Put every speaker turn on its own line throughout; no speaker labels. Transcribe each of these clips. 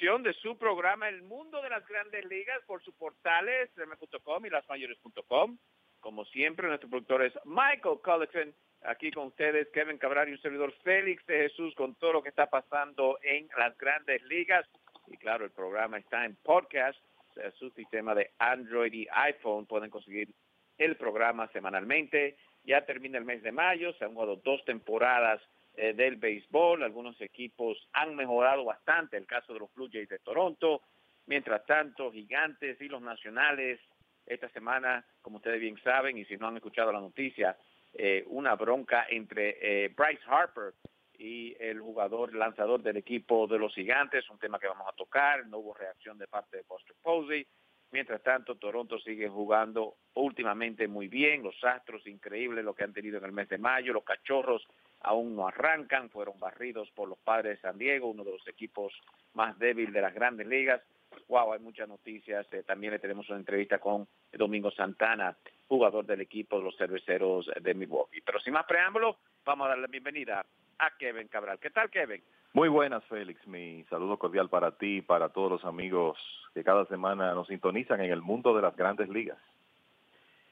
De su programa El Mundo de las Grandes Ligas por sus portales rm.com y lasmayores.com. Como siempre, nuestro productor es Michael Collison. Aquí con ustedes, Kevin Cabral y un servidor Félix de Jesús con todo lo que está pasando en las grandes ligas. Y claro, el programa está en podcast, su sistema de Android y iPhone. Pueden conseguir el programa semanalmente. Ya termina el mes de mayo, se han jugado dos temporadas eh, del béisbol. Algunos equipos han mejorado bastante, el caso de los Blue Jays de Toronto. Mientras tanto, Gigantes y los Nacionales, esta semana, como ustedes bien saben, y si no han escuchado la noticia, eh, una bronca entre eh, Bryce Harper y el jugador lanzador del equipo de los Gigantes, un tema que vamos a tocar, no hubo reacción de parte de Buster Posey. Mientras tanto, Toronto sigue jugando últimamente muy bien, los Astros increíbles lo que han tenido en el mes de mayo, los Cachorros aún no arrancan, fueron barridos por los padres de San Diego, uno de los equipos más débiles de las grandes ligas. Wow, hay muchas noticias. Eh, también le tenemos una entrevista con Domingo Santana, jugador del equipo de los cerveceros de Milwaukee. Pero sin más preámbulos, vamos a darle la bienvenida a Kevin Cabral. ¿Qué tal, Kevin?
Muy buenas, Félix. Mi saludo cordial para ti y para todos los amigos que cada semana nos sintonizan en el mundo de las grandes ligas.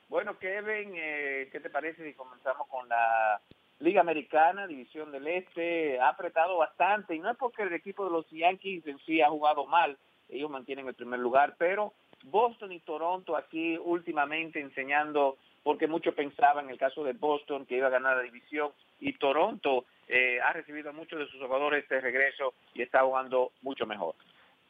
Bueno, Kevin, eh, ¿qué te parece si comenzamos con la Liga Americana, División del Este, ha apretado bastante y no es porque el equipo de los Yankees en sí ha jugado mal, ellos mantienen el primer lugar, pero Boston y Toronto aquí últimamente enseñando, porque muchos pensaban en el caso de Boston que iba a ganar la división y Toronto eh, ha recibido muchos de sus jugadores de regreso y está jugando mucho mejor.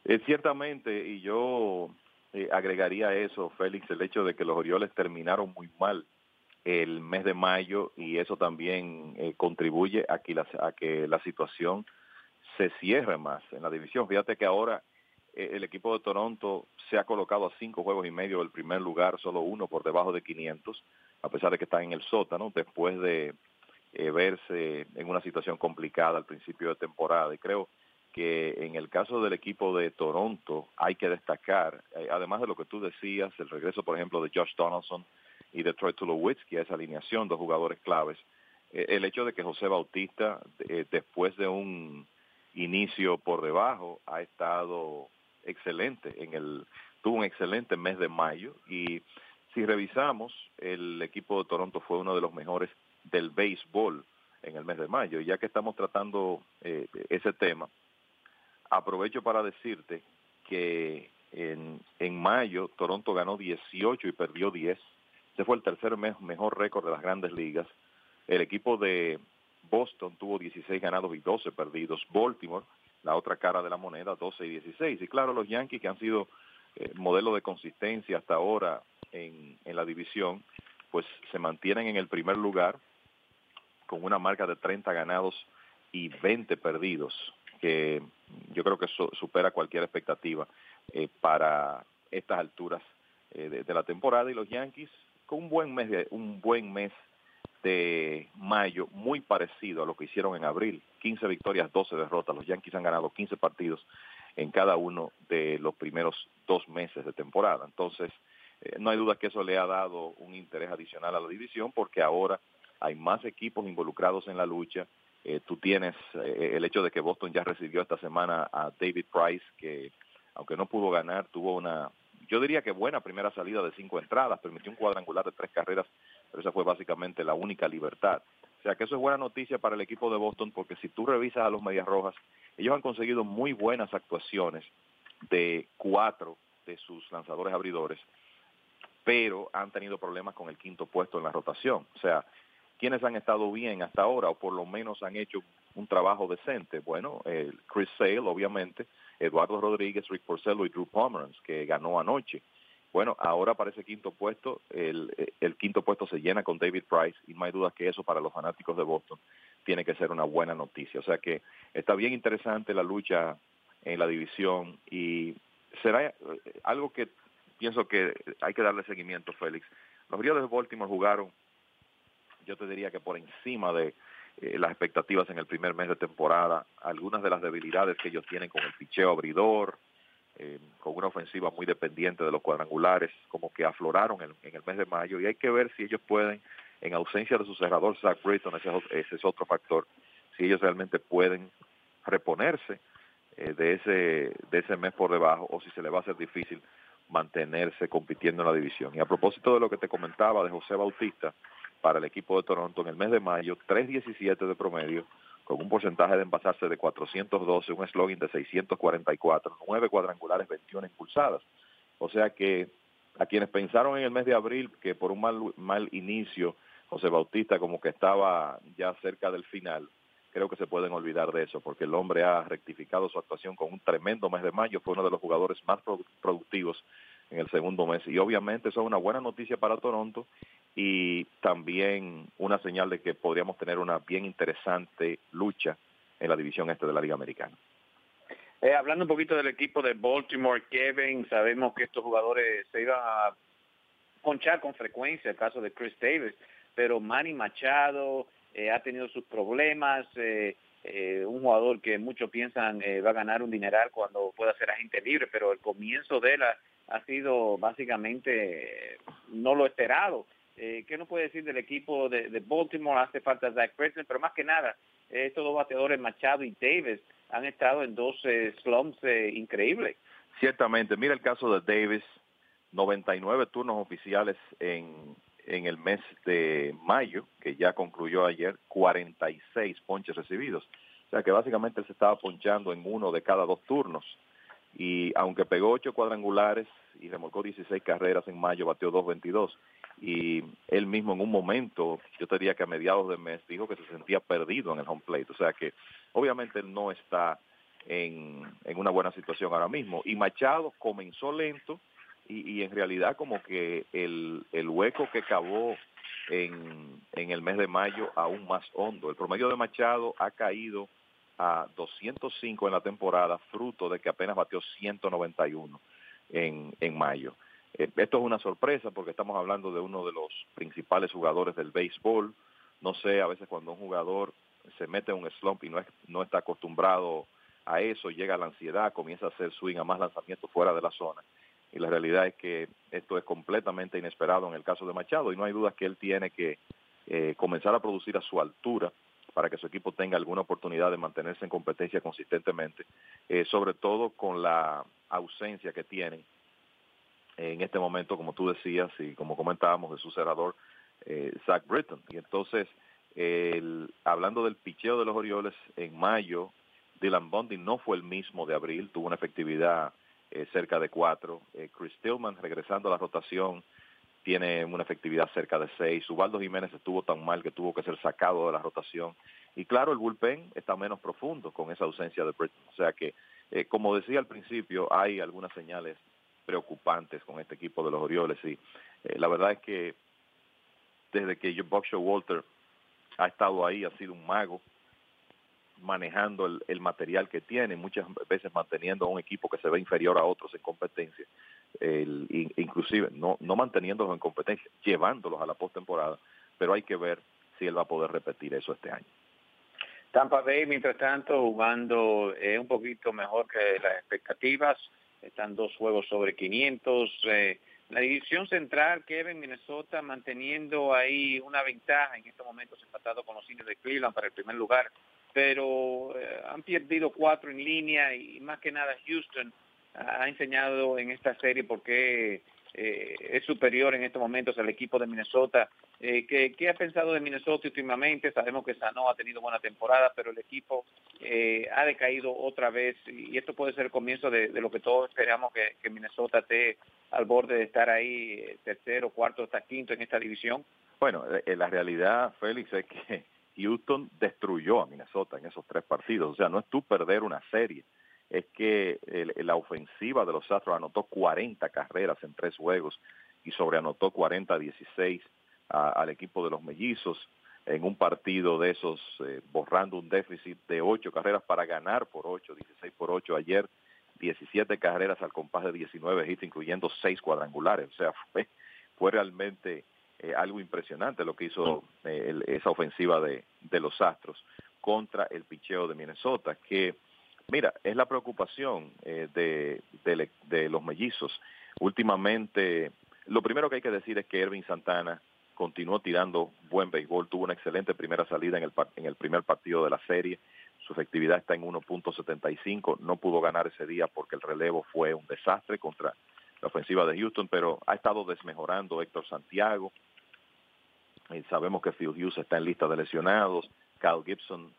Eh, ciertamente, y yo eh, agregaría eso, Félix, el hecho de que los Orioles terminaron muy mal el mes de mayo y eso también eh, contribuye a que, la, a que la situación se cierre más en la división. Fíjate que ahora eh, el equipo de Toronto se ha colocado a cinco juegos y medio del primer lugar, solo uno por debajo de 500, a pesar de que está en el sótano, después de eh, verse en una situación complicada al principio de temporada. Y creo que en el caso del equipo de Toronto hay que destacar, además de lo que tú decías, el regreso, por ejemplo, de Josh Donaldson, y Detroit Tulowitzki a esa alineación, dos jugadores claves. Eh, el hecho de que José Bautista, eh, después de un inicio por debajo, ha estado excelente en el tuvo un excelente mes de mayo. Y si revisamos el equipo de Toronto fue uno de los mejores del béisbol en el mes de mayo. Ya que estamos tratando eh, ese tema aprovecho para decirte que en, en mayo Toronto ganó 18 y perdió 10 ese fue el tercer mejor récord de las grandes ligas. El equipo de Boston tuvo 16 ganados y 12 perdidos. Baltimore, la otra cara de la moneda, 12 y 16. Y claro, los Yankees que han sido eh, modelo de consistencia hasta ahora en, en la división, pues se mantienen en el primer lugar con una marca de 30 ganados y 20 perdidos, que yo creo que supera cualquier expectativa eh, para estas alturas eh, de, la temporada. Y los Yankees un buen mes de, un buen mes de mayo muy parecido a lo que hicieron en abril. 15 victorias, 12 derrotas. Los Yankees han ganado 15 partidos en cada uno de los primeros dos meses de temporada. Entonces, eh, no hay duda que eso le ha dado un interés adicional a la división porque ahora hay más equipos involucrados en la lucha. Eh, tú tienes eh, el hecho de que Boston ya recibió esta semana a David Price, que aunque no pudo ganar, tuvo una yo diría que buena primera salida de cinco entradas, permitió un cuadrangular de tres carreras, pero esa fue básicamente la única libertad. O sea que eso es buena noticia para el equipo de Boston porque si tú revisas a los Medias Rojas, ellos han conseguido muy buenas actuaciones de cuatro de sus lanzadores abridores, pero han tenido problemas con el quinto puesto en la rotación. O sea, ¿quiénes han estado bien hasta ahora o por lo menos han hecho un trabajo decente? Bueno, Chris Sale, obviamente, Eduardo Rodríguez, Rick Porcello y Drew Pomeranz, que ganó anoche. Bueno, ahora para ese quinto puesto, el, el, quinto puesto se llena con David Price y no hay duda que eso para los fanáticos de Boston tiene que ser una buena noticia. O sea que está bien interesante la lucha en la división y será eh, algo que pienso que hay que darle seguimiento, Félix. Los Orioles de Baltimore jugaron, yo te diría que por encima de eh, las expectativas en el primer mes de temporada, algunas de las debilidades que ellos tienen con el picheo abridor, eh, con una ofensiva muy dependiente de los cuadrangulares, como que afloraron en, el mes de mayo y hay que ver si ellos pueden, en ausencia de su cerrador Zach Britton, ese, ese es otro factor, si ellos realmente pueden reponerse eh, de ese de ese mes por debajo o si se le va a hacer difícil mantenerse compitiendo en la división. Y a propósito de lo que te comentaba de José Bautista para el equipo de Toronto en el mes de mayo, 3.17 de promedio, con un porcentaje de envasarse de 412, un slogan de 644, 9 cuadrangulares, 21 impulsadas. O sea que a quienes pensaron en el mes de abril que por un mal, mal inicio José Bautista como que estaba ya cerca del final, creo que se pueden olvidar de eso, porque el hombre ha rectificado su actuación con un tremendo mes de mayo, fue uno de los jugadores más productivos en el segundo mes. Y obviamente eso es una buena noticia para Toronto y también una señal de que podríamos tener una bien interesante lucha en la división este de la Liga Americana.
Eh, hablando un poquito del equipo de Baltimore, Kevin, sabemos que estos jugadores se iban a ponchar con frecuencia, el caso de Chris Davis, pero Manny Machado eh, ha tenido sus problemas, eh, un jugador que muchos piensan va a ganar un dineral cuando pueda ser agente libre, pero el comienzo de él ha sido básicamente no lo esperado. Eh, ¿Qué nos puede decir del equipo de, Baltimore? Hace falta Zach Preston, pero más que nada, estos dos bateadores, Machado y Davis, han estado en dos eh, slumps eh, increíbles.
Ciertamente, mira el caso de Davis, 99 turnos oficiales en, en el mes de mayo, que ya concluyó ayer, 46 ponches recibidos. O sea que básicamente se estaba ponchando en uno de cada dos turnos. Y aunque pegó ocho cuadrangulares y remolcó 16 carreras en mayo, bateó 2.22 y él mismo en un momento, yo te diría que a mediados de mes, dijo que se sentía perdido en el home plate. O sea que obviamente él no está en, en una buena situación ahora mismo. Y Machado comenzó lento y, y en realidad como que el, el hueco que cavó en, en el mes de mayo aún más hondo. El promedio de Machado ha caído a 205 en la temporada, fruto de que apenas batió 191 en, en mayo. Eh, esto es una sorpresa porque estamos hablando de uno de los principales jugadores del béisbol. No sé, a veces cuando un jugador se mete en un slump y no, es, no está acostumbrado a eso, llega a la ansiedad, comienza a hacer swing a más lanzamientos fuera de la zona. Y la realidad es que esto es completamente inesperado en el caso de Machado y no hay duda que él tiene que eh, comenzar a producir a su altura para que su equipo tenga alguna oportunidad de mantenerse en competencia consistentemente, eh, sobre todo con la ausencia que tienen en este momento, como tú decías y como comentábamos, de su cerrador eh, Zach Britton. Y entonces, hablando del picheo de los Orioles, en mayo, Dylan Bundy no fue el mismo de abril, tuvo una efectividad eh, cerca de cuatro. Eh, Chris Tillman, regresando a la rotación, tiene una efectividad cerca de seis. Ubaldo Jiménez estuvo tan mal que tuvo que ser sacado de la rotación. Y claro, el bullpen está menos profundo con esa ausencia de Britton. O sea que, eh, como decía al principio, hay algunas señales preocupantes con este equipo de los Orioles y eh, la verdad es que desde que Buck Walter ha estado ahí, ha sido un mago manejando el, material que tiene, muchas veces manteniendo a un equipo que se ve inferior a otros en competencia, el, inclusive no, no manteniéndolos en competencia, llevándolos a la postemporada, pero hay que ver si él va a poder repetir eso este año.
Tampa Bay, mientras tanto, jugando eh, un poquito mejor que las expectativas, están dos juegos sobre 500. Eh, la división central, Kevin, Minnesota, manteniendo ahí una ventaja en estos momentos empatado con los indios de Cleveland para el primer lugar, pero eh, han perdido cuatro en línea y más que nada Houston ha enseñado en esta serie por qué eh, es superior en estos momentos al equipo de Minnesota. Eh, ¿qué, ha pensado de Minnesota últimamente? Sabemos que Sano ha tenido buena temporada, pero el equipo eh, ha decaído otra vez y esto puede ser el comienzo de, lo que todos esperamos que, Minnesota esté al borde de estar ahí eh, tercero, cuarto, hasta quinto en esta división.
Bueno, la realidad, Félix, es que Houston destruyó a Minnesota en esos tres partidos. O sea, no es tú perder una serie es que la ofensiva de los Astros anotó 40 carreras en tres juegos y sobreanotó 40 a 16 al equipo de los mellizos en un partido de esos, eh, borrando un déficit de 8 carreras para ganar por 8, 16 por 8 ayer, 17 carreras al compás de 19 hits, incluyendo 6 cuadrangulares. O sea, fue, fue realmente eh, algo impresionante lo que hizo eh, esa ofensiva de, de los Astros contra el picheo de Minnesota, que Mira, es la preocupación eh, de, de, los mellizos. Últimamente, lo primero que hay que decir es que Ervin Santana continuó tirando buen béisbol, tuvo una excelente primera salida en el, en el primer partido de la serie, su efectividad está en 1.75, no pudo ganar ese día porque el relevo fue un desastre contra la ofensiva de Houston, pero ha estado desmejorando Héctor Santiago, y sabemos que Phil Hughes está en lista de lesionados, Kyle Gibson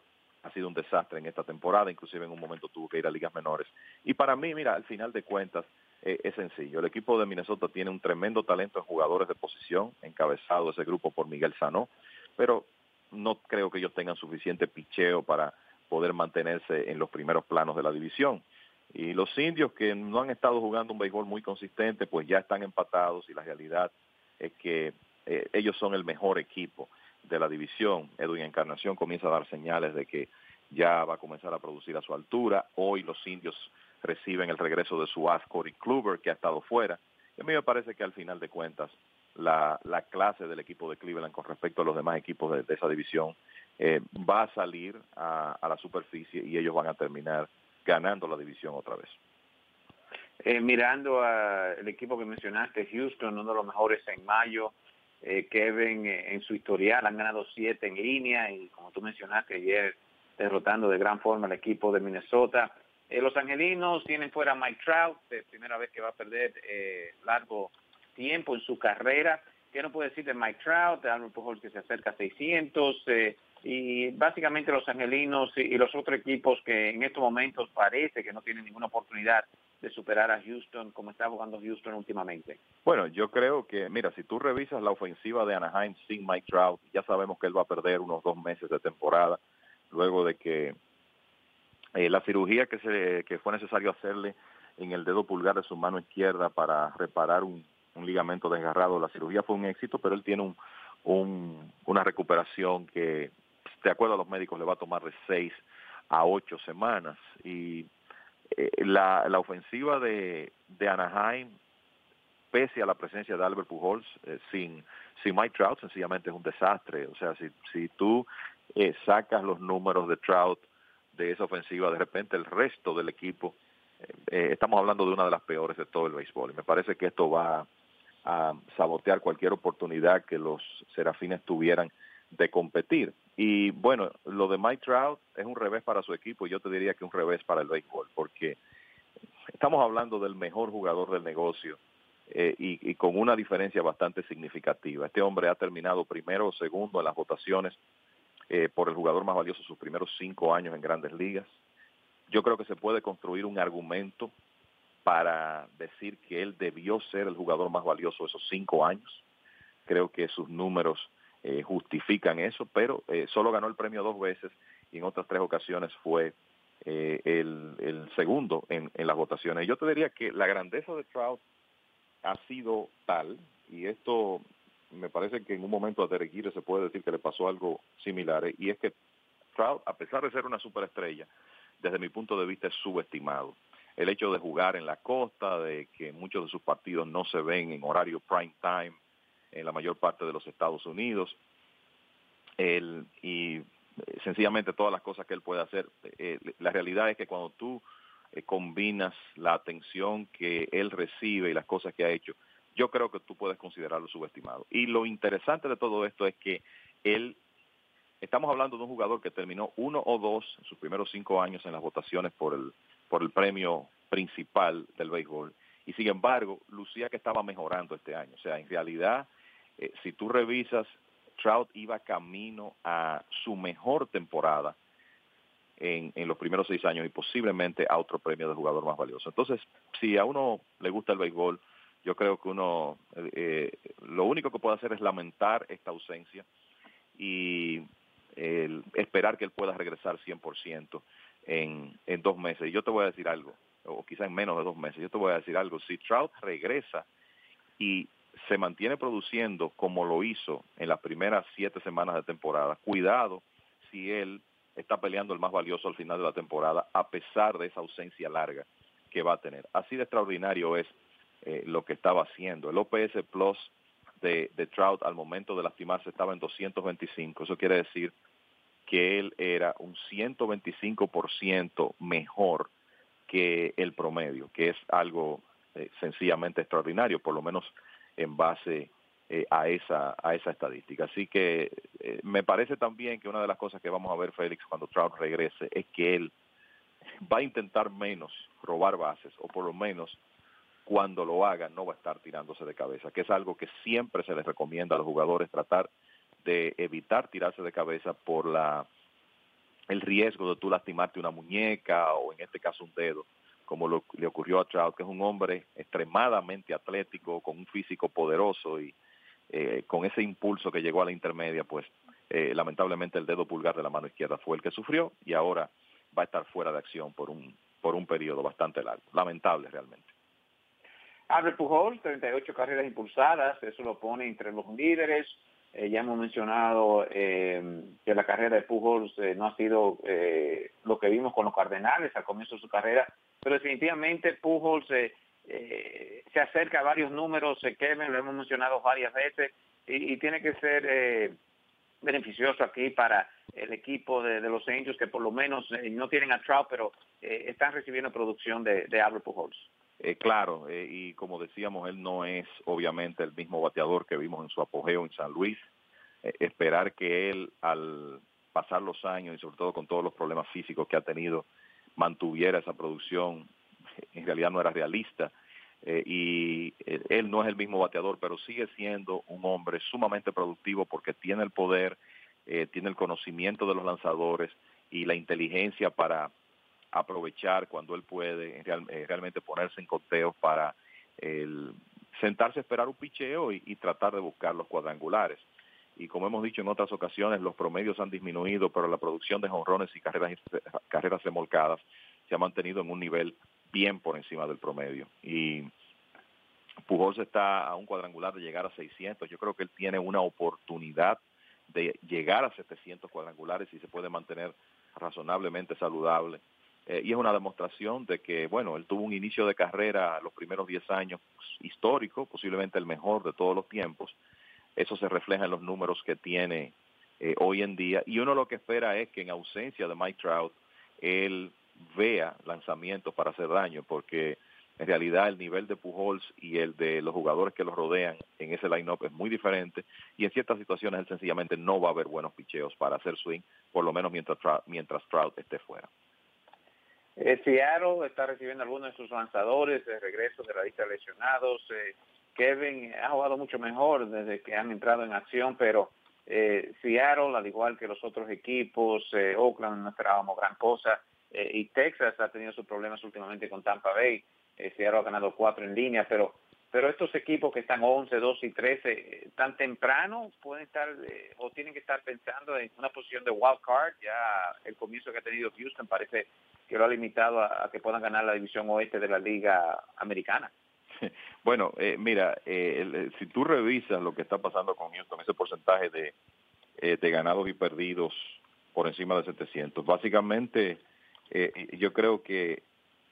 ha sido un desastre en esta temporada, inclusive en un momento tuvo que ir a ligas menores. Y para mí, mira, al final de cuentas, eh, es sencillo. El equipo de Minnesota tiene un tremendo talento en jugadores de posición, encabezado ese grupo por Miguel Sanó, pero no creo que ellos tengan suficiente picheo para poder mantenerse en los primeros planos de la división. Y los indios que no han estado jugando un béisbol muy consistente, pues ya están empatados y la realidad es que eh, ellos son el mejor equipo de la división. Edwin Encarnación comienza a dar señales de que ya va a comenzar a producir a su altura. Hoy los indios reciben el regreso de su as Corey Kluber, que ha estado fuera. Y a mí me parece que al final de cuentas la, la clase del equipo de Cleveland con respecto a los demás equipos de, esa división eh, va a salir a, la superficie y ellos van a terminar ganando la división otra vez.
Eh, mirando al equipo que mencionaste, Houston, uno de los mejores en mayo, eh, Kevin eh, en su historial han ganado siete en línea y como tú mencionaste ayer derrotando de gran forma al equipo de Minnesota. Eh, los angelinos tienen fuera a Mike Trout, primera vez que va a perder largo tiempo en su carrera. ¿Qué no puede decir de Mike Trout, Albert Pujols que se acerca a 600? y básicamente los angelinos y, los otros equipos que en estos momentos parece que no tienen ninguna oportunidad de superar a Houston como está jugando Houston últimamente?
Bueno, yo creo que, mira, si tú revisas la ofensiva de Anaheim sin Mike Trout, ya sabemos que él va a perder unos dos meses de temporada luego de que eh, la cirugía que, se, que fue necesario hacerle en el dedo pulgar de su mano izquierda para reparar un, ligamento desgarrado, la cirugía fue un éxito, pero él tiene un, un, una recuperación que, de acuerdo a los médicos, le va a tomar de seis a ocho semanas y eh, la, la ofensiva de, Anaheim, pese a la presencia de Albert Pujols, eh, sin, sin Mike Trout, sencillamente es un desastre. O sea, si, si tú eh, sacas los números de Trout de esa ofensiva, de repente el resto del equipo, estamos hablando de una de las peores de todo el béisbol. Y me parece que esto va a sabotear cualquier oportunidad que los serafines tuvieran de competir. Y bueno, lo de Mike Trout es un revés para su equipo, yo te diría que un revés para el béisbol, porque estamos hablando del mejor jugador del negocio eh, y, con una diferencia bastante significativa. Este hombre ha terminado primero o segundo en las votaciones eh, por el jugador más valioso sus primeros cinco años en grandes ligas. Yo creo que se puede construir un argumento para decir que él debió ser el jugador más valioso esos cinco años. Creo que sus números eh, justifican eso, pero eh, solo ganó el premio dos veces y en otras tres ocasiones fue eh, el, segundo en, las votaciones. Yo te diría que la grandeza de Trout ha sido tal, y esto me parece que en un momento a Derek se puede decir que le pasó algo similar, y es que Trout, a pesar de ser una superestrella, desde mi punto de vista es subestimado. El hecho de jugar en la costa, de que muchos de sus partidos no se ven en horario prime time, en la mayor parte de los Estados Unidos. El, y eh, sencillamente todas las cosas que él puede hacer. Eh, la realidad es que cuando tú eh, combinas la atención que él recibe y las cosas que ha hecho, yo creo que tú puedes considerarlo subestimado. Y lo interesante de todo esto es que él, estamos hablando de un jugador que terminó uno o dos en sus primeros cinco años en las votaciones por el, por el premio principal del béisbol y sin embargo lucía que estaba mejorando este año. O sea, en realidad, eh, si tú revisas, Trout iba camino a su mejor temporada en, en, los primeros seis años y posiblemente a otro premio de jugador más valioso. Entonces, si a uno le gusta el béisbol, yo creo que uno eh, lo único que puede hacer es lamentar esta ausencia y el esperar que él pueda regresar 100% en, en dos meses. Y yo te voy a decir algo, o quizá en menos de dos meses, yo te voy a decir algo, si Trout regresa y se mantiene produciendo como lo hizo en las primeras siete semanas de temporada, cuidado si él está peleando el más valioso al final de la temporada, a pesar de esa ausencia larga que va a tener. Así de extraordinario es eh, lo que estaba haciendo. El OPS Plus de, de Trout al momento de lastimarse estaba en 225. Eso quiere decir que él era un 125% mejor que el promedio, que es algo eh, sencillamente extraordinario, por lo menos en base eh, a esa a esa estadística. Así que eh, me parece también que una de las cosas que vamos a ver Félix cuando Trout regrese es que él va a intentar menos robar bases o por lo menos cuando lo haga no va a estar tirándose de cabeza, que es algo que siempre se les recomienda a los jugadores tratar de evitar tirarse de cabeza por la el riesgo de tú lastimarte una muñeca o en este caso un dedo, como lo, le ocurrió a Trout, que es un hombre extremadamente atlético, con un físico poderoso y eh, con ese impulso que llegó a la intermedia, pues eh, lamentablemente el dedo pulgar de la mano izquierda fue el que sufrió y ahora va a estar fuera de acción por un por un periodo bastante largo. Lamentable realmente.
Albert Pujol, 38 carreras impulsadas, eso lo pone entre los líderes. Eh, ya hemos mencionado eh, que la carrera de Pujols eh, no ha sido lo que vimos con los Cardenales al comienzo de su carrera, pero definitivamente Pujols eh, eh, se acerca a varios números, Kevin, lo hemos mencionado varias veces, y, tiene que ser beneficioso aquí para el equipo de, los Angels, que por lo menos no tienen a Trout, pero están recibiendo producción de, de Pujols.
Eh, claro, eh, y como decíamos, él no es obviamente el mismo bateador que vimos en su apogeo en San Luis. Eh, esperar que él, al pasar los años y sobre todo con todos los problemas físicos que ha tenido, mantuviera esa producción, en realidad no era realista. Eh, y él no es el mismo bateador, pero sigue siendo un hombre sumamente productivo porque tiene el poder, tiene el conocimiento de los lanzadores y la inteligencia para aprovechar cuando él puede real, eh, realmente ponerse en conteos para el, sentarse a esperar un picheo y, tratar de buscar los cuadrangulares. Y como hemos dicho en otras ocasiones, los promedios han disminuido, pero la producción de jonrones y carreras, carreras remolcadas se ha mantenido en un nivel bien por encima del promedio. Y Pujols está a un cuadrangular de llegar a 600. Yo creo que él tiene una oportunidad de llegar a 700 cuadrangulares y se puede mantener razonablemente saludable eh, y es una demostración de que, bueno, él tuvo un inicio de carrera los primeros 10 años histórico, posiblemente el mejor de todos los tiempos. Eso se refleja en los números que tiene eh, hoy en día. Y uno lo que espera es que en ausencia de Mike Trout, él vea lanzamientos para hacer daño, porque en realidad el nivel de Pujols y el de los jugadores que los rodean en ese line-up es muy diferente y en ciertas situaciones él sencillamente no va a haber buenos picheos para hacer swing, por lo menos mientras, mientras Trout esté fuera.
Eh, Seattle está recibiendo algunos de sus lanzadores de regreso de la lista lesionados. Eh, Kevin ha jugado mucho mejor desde que han entrado en acción, pero eh, Seattle, al igual que los otros equipos, eh, Oakland no esperábamos gran cosa, eh, y Texas ha tenido sus problemas últimamente con Tampa Bay. Eh, Seattle ha ganado cuatro en línea, pero pero estos equipos que están 11, 12 y 13 eh, tan temprano pueden estar o tienen que estar pensando en una posición de wild card. Ya el comienzo que ha tenido Houston parece que lo ha limitado a, a que puedan ganar la división oeste de la liga americana.
Bueno, eh, mira, eh, el, si tú revisas lo que está pasando con Houston, ese porcentaje de, eh, ganados y perdidos por encima de 700, básicamente eh, yo creo que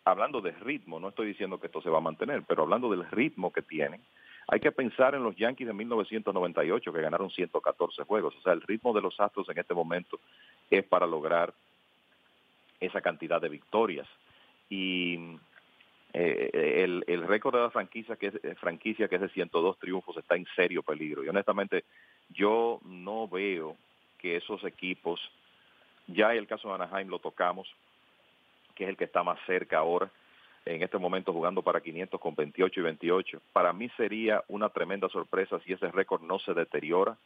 hablando de ritmo, no estoy diciendo que esto se va a mantener, pero hablando del ritmo que tienen, hay que pensar en los Yankees de 1998 que ganaron 114 juegos. O sea, el ritmo de los Astros en este momento es para lograr esa cantidad de victorias. Y eh, el, el récord de la franquicia que, es, eh, franquicia que es de 102 triunfos está en serio peligro. Y honestamente, yo no veo que esos equipos, ya el caso de Anaheim lo tocamos, que es el que está más cerca ahora, en este momento jugando para 500 con 28 y 28. Para mí sería una tremenda sorpresa si ese récord no se deteriora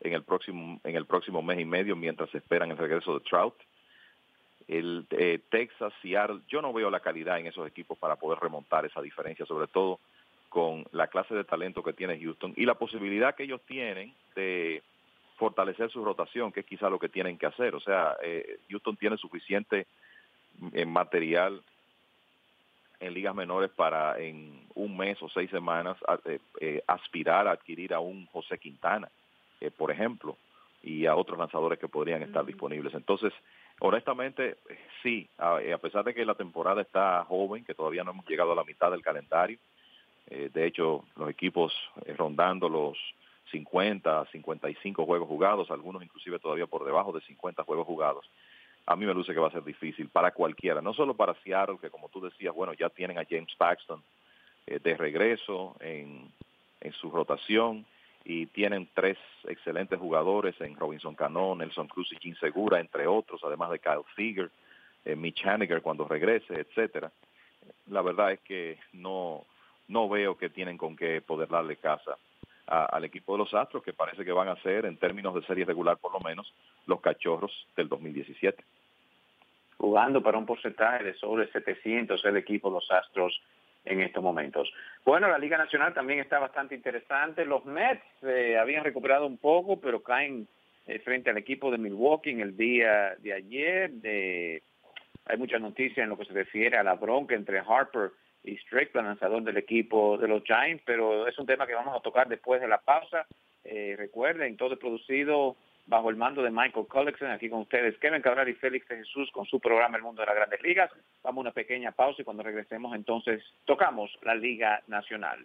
en el próximo en el próximo mes y medio mientras esperan el regreso de Trout. El eh, Texas, Seattle, yo no veo la calidad en esos equipos para poder remontar esa diferencia, sobre todo con la clase de talento que tiene Houston y la posibilidad que ellos tienen de fortalecer su rotación, que es quizá lo que tienen que hacer. O sea, eh, Houston tiene suficiente eh, material en ligas menores para en un mes o seis semanas aspirar a adquirir a un José Quintana eh, por ejemplo, y a otros lanzadores que podrían estar disponibles. Entonces, honestamente, sí, eh, a, pesar de que la temporada está joven, que todavía no hemos llegado a la mitad del calendario, eh, de hecho, los equipos rondando los 50, 55 juegos jugados, algunos inclusive todavía por debajo de 50 juegos jugados. A mí me luce que va a ser difícil para cualquiera, no solo para Seattle, que como tú decías, bueno, ya tienen a James Paxton de regreso en, en su rotación, y tienen tres excelentes jugadores en Robinson Cano, Nelson Cruz y Jim Segura, entre otros, además de Kyle Seager, eh, Mitch Haniger cuando regrese, etcétera. La verdad es que no, no veo que tienen con qué poder darle casa al equipo de los Astros, que parece que van a ser, en términos de serie regular por lo menos, los cachorros del 2017.
Jugando para un porcentaje de sobre 700 el equipo de los Astros en estos momentos. Bueno, la Liga Nacional también está bastante interesante. Los Mets eh, habían recuperado un poco, pero caen eh, frente al equipo de Milwaukee en el día de ayer. De, hay muchas noticias en lo que se refiere a la bronca entre Harper y Strickland, lanzador del equipo de los Giants, pero es un tema que vamos a tocar después de la pausa. Eh, recuerden, todo es producido bajo el mando de Michael Collexon, aquí con ustedes Kevin Cabral y Félix de Jesús con su programa El Mundo de las Grandes Ligas. Vamos a una pequeña pausa y cuando regresemos entonces tocamos la Liga Nacional.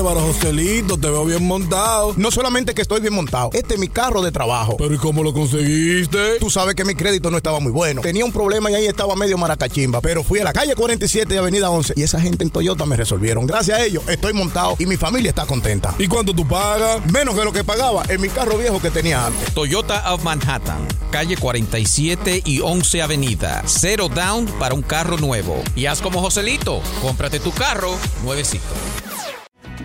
Bárbaro, Joselito, te veo bien montado.
No solamente que estoy bien montado, este es mi carro de trabajo.
Pero ¿y cómo lo conseguiste?
Tú sabes que mi crédito no estaba muy bueno. Tenía un problema y ahí estaba medio maracachimba. Pero fui a la calle 47 y Avenida 11 y esa gente en Toyota me resolvieron. Gracias a ellos estoy montado y mi familia está contenta.
¿Y cuánto tú pagas?
Menos de lo que pagaba en mi carro viejo que tenía antes.
Toyota of Manhattan, calle 47 y 11 Avenida. Cero down para un carro nuevo. Y haz como Joselito, cómprate tu carro nuevecito.